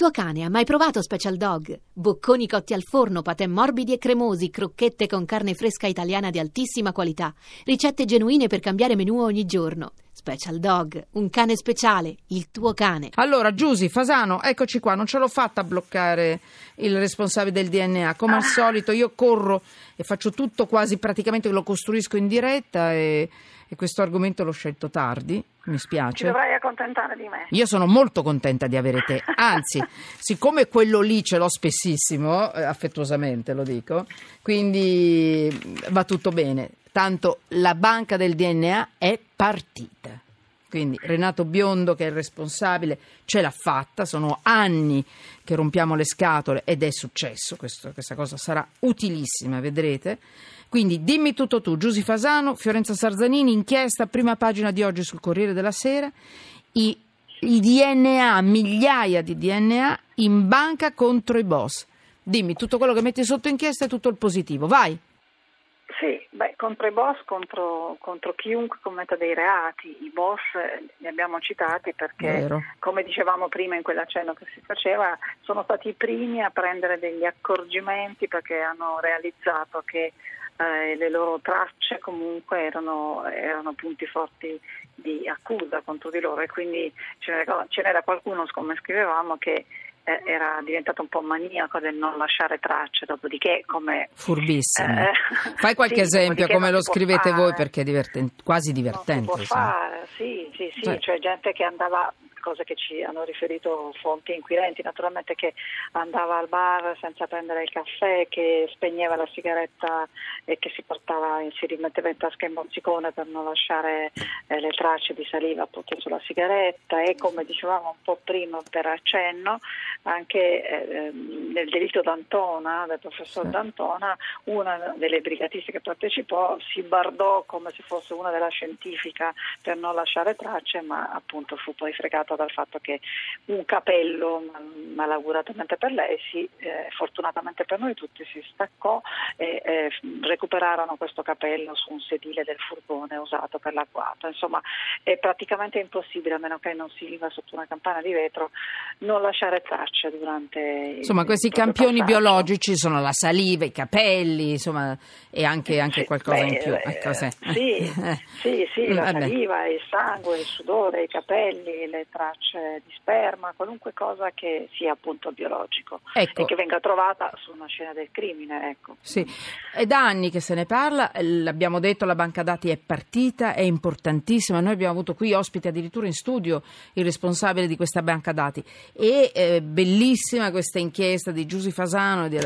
tuo cane ha mai provato Special Dog? Bocconi cotti al forno, patè morbidi e cremosi, crocchette con carne fresca italiana di altissima qualità, ricette genuine per cambiare menù ogni giorno. Special Dog, un cane speciale, il tuo cane. Allora, Giusy, Fasano, eccoci qua, non ce l'ho fatta a bloccare il responsabile del DNA. Come al solito io corro e faccio tutto quasi praticamente lo costruisco in diretta e, e questo argomento l'ho scelto tardi, mi spiace. Ci dovrai accontentare di me. Io sono molto contenta di avere te, anzi, siccome quello lì ce l'ho spessissimo, eh, affettuosamente lo dico, quindi va tutto bene. Tanto la banca del DNA è partita. Quindi Renato Biondo, che è il responsabile, ce l'ha fatta. Sono anni che rompiamo le scatole ed è successo. Questo, questa cosa sarà utilissima, vedrete. Quindi dimmi tutto tu, Giusy Fasano, Fiorenza Sarzanini, inchiesta, prima pagina di oggi sul Corriere della Sera, i, i DNA, migliaia di DNA in banca contro i boss. Dimmi tutto quello che metti sotto inchiesta e tutto il positivo, vai. Sì, beh, contro i boss, contro, contro, chiunque commetta dei reati, i boss li abbiamo citati perché, Vero. come dicevamo prima in quell'accenno che si faceva, sono stati i primi a prendere degli accorgimenti perché hanno realizzato che eh, le loro tracce comunque erano, erano, punti forti di accusa contro di loro e quindi ce n'era, ce n'era qualcuno, come scrivevamo, che eh, era diventato un po' maniaco del non lasciare tracce, dopodiché come... Furbissimo. Eh, Fai qualche sì, esempio come lo scrivete fare. voi perché è divertente, quasi divertente. Non si può fare, sì, sì, sì, Cioè- cioè gente che andava cose che ci hanno riferito fonti inquirenti, naturalmente che andava al bar senza prendere il caffè, che spegneva la sigaretta e che si portava, si rimetteva in tasca il mozzicone per non lasciare eh, le tracce di saliva appunto sulla sigaretta e come dicevamo un po' prima per accenno anche eh, nel delitto d'Antona, del professor. D'Antona, una delle brigatiste che partecipò si bardò come se fosse una della scientifica per non lasciare tracce, ma appunto fu poi fregata dal fatto che un capello mal- malauguratamente per lei, si, eh, fortunatamente per noi tutti, si staccò e eh, recuperarono questo capello su un sedile del furgone usato per l'agguato. Insomma, è praticamente impossibile, a meno che non si viva sotto una campana di vetro, non lasciare tracce durante il Insomma, questi il campioni passaggio. biologici sono la saliva, i capelli, insomma, e anche, anche Sì, qualcosa beh, in più. Ecco, sì. sì, sì, sì, la saliva, il sangue, il sudore, i capelli, le tracce di sperma, qualunque cosa che sia appunto biologico Ecco. e che venga trovata su una scena del crimine. Ecco. Sì, è da anni che se ne parla, eh, l'abbiamo detto, la banca dati è partita, è importantissima, noi abbiamo avuto qui ospite addirittura in studio il responsabile di questa banca dati e eh, bellissima questa inchiesta di Giusy Fasano e di,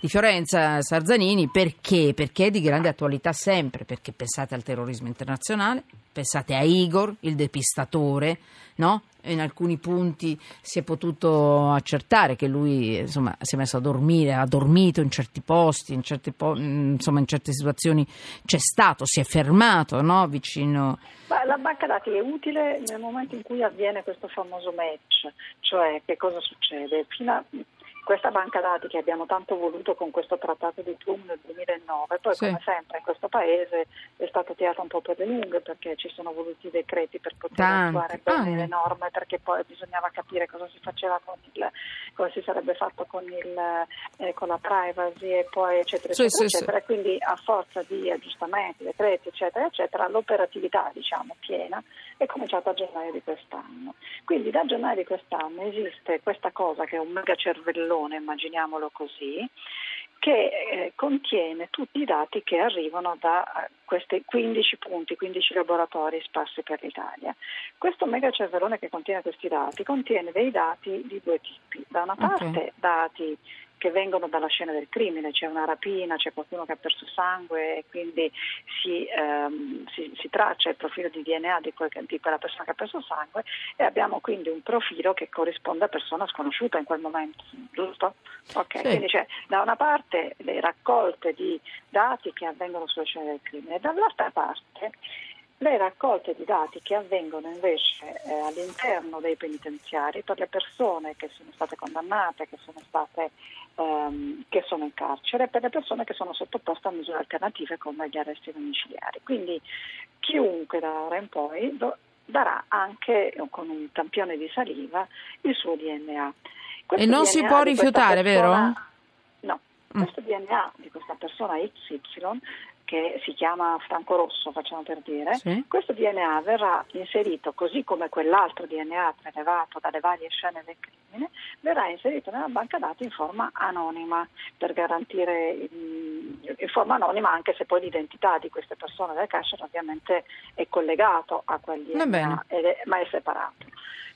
di Fiorenza Sarzanini, perché? Perché è di grande attualità sempre, perché pensate al terrorismo internazionale, pensate a Igor, il depistatore, no? In alcuni punti si è potuto accertare che lui insomma, si è messo a dormire, ha dormito in certi posti, in, certi po- mm, insomma, in certe situazioni c'è stato, si è fermato no? vicino. La banca dati è utile nel momento in cui avviene questo famoso match, cioè che cosa succede? Fino a questa banca dati che abbiamo tanto voluto con questo trattato di Tum nel 2009, poi Sì. come sempre in questo paese è stata tirata un po' per le lunghe perché ci sono voluti i decreti per poter Tanti. attuare bene Ah. le norme, perché poi bisognava capire cosa si faceva con il, cosa si sarebbe fatto con, il, eh, con la privacy e poi eccetera Sì, eccetera sì, eccetera quindi a forza di aggiustamenti, decreti eccetera eccetera l'operatività diciamo piena è cominciata a gennaio di quest'anno. Quindi da gennaio di quest'anno esiste questa cosa che è un mega cervellone, immaginiamolo così, che eh, contiene tutti i dati che arrivano da eh, questi 15 punti, 15 laboratori sparsi per l'Italia. Questo mega cervellone che contiene questi dati contiene dei dati di due tipi. Da una parte dati che vengono dalla scena del crimine, c'è una rapina, c'è qualcuno che ha perso sangue e quindi si, ehm, si- si traccia il profilo di DNA di, quel- di quella persona che ha perso sangue e abbiamo quindi un profilo che corrisponde a persona sconosciuta in quel momento, giusto? Ok, Sì. quindi c'è da una parte le raccolte di dati che avvengono sulla scena del crimine dall'altra parte le raccolte di dati che avvengono invece eh, all'interno dei penitenziari per le persone che sono state condannate, che sono state ehm, che sono in carcere, per le persone che sono sottoposte a misure alternative come gli arresti domiciliari. Quindi chiunque da ora in poi do- darà anche con un campione di saliva il suo DNA. Questo E non DNA si può rifiutare, persona- vero? No, questo DNA di questa persona XY che si chiama Franco Rosso, facciamo per dire, Sì. questo DNA verrà inserito, così come quell'altro DNA prelevato dalle varie scene del crimine, verrà inserito nella banca dati in forma anonima per garantire in forma anonima anche se poi l'identità di queste persone del carcere ovviamente è collegato a quel. DNA, ed è- ma è separato.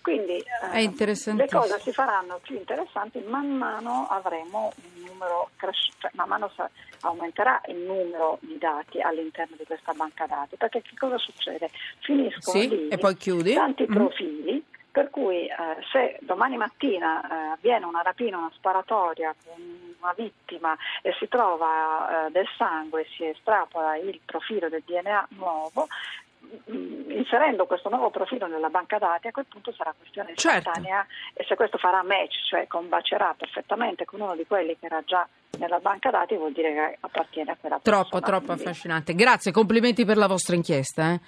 Quindi eh, le cose si faranno più interessanti man mano avremo un numero cresciuto, cioè man mano sa- aumenterà il numero di dati all'interno di questa banca dati, perché che cosa succede? Finiscono Sì, lì e poi chiudi? tanti Mhm. profili per cui eh, se domani mattina eh, avviene una rapina, una sparatoria con una vittima e si trova eh, del sangue si estrapola il profilo del DNA nuovo, mm, inserendo questo nuovo profilo nella banca dati a quel punto sarà questione Certo. istantanea e se questo farà match, cioè combacerà perfettamente con uno di quelli che era già nella banca dati vuol dire che appartiene a quella Troppo, persona. troppo Quindi- affascinante. Grazie, complimenti per la vostra inchiesta. eh.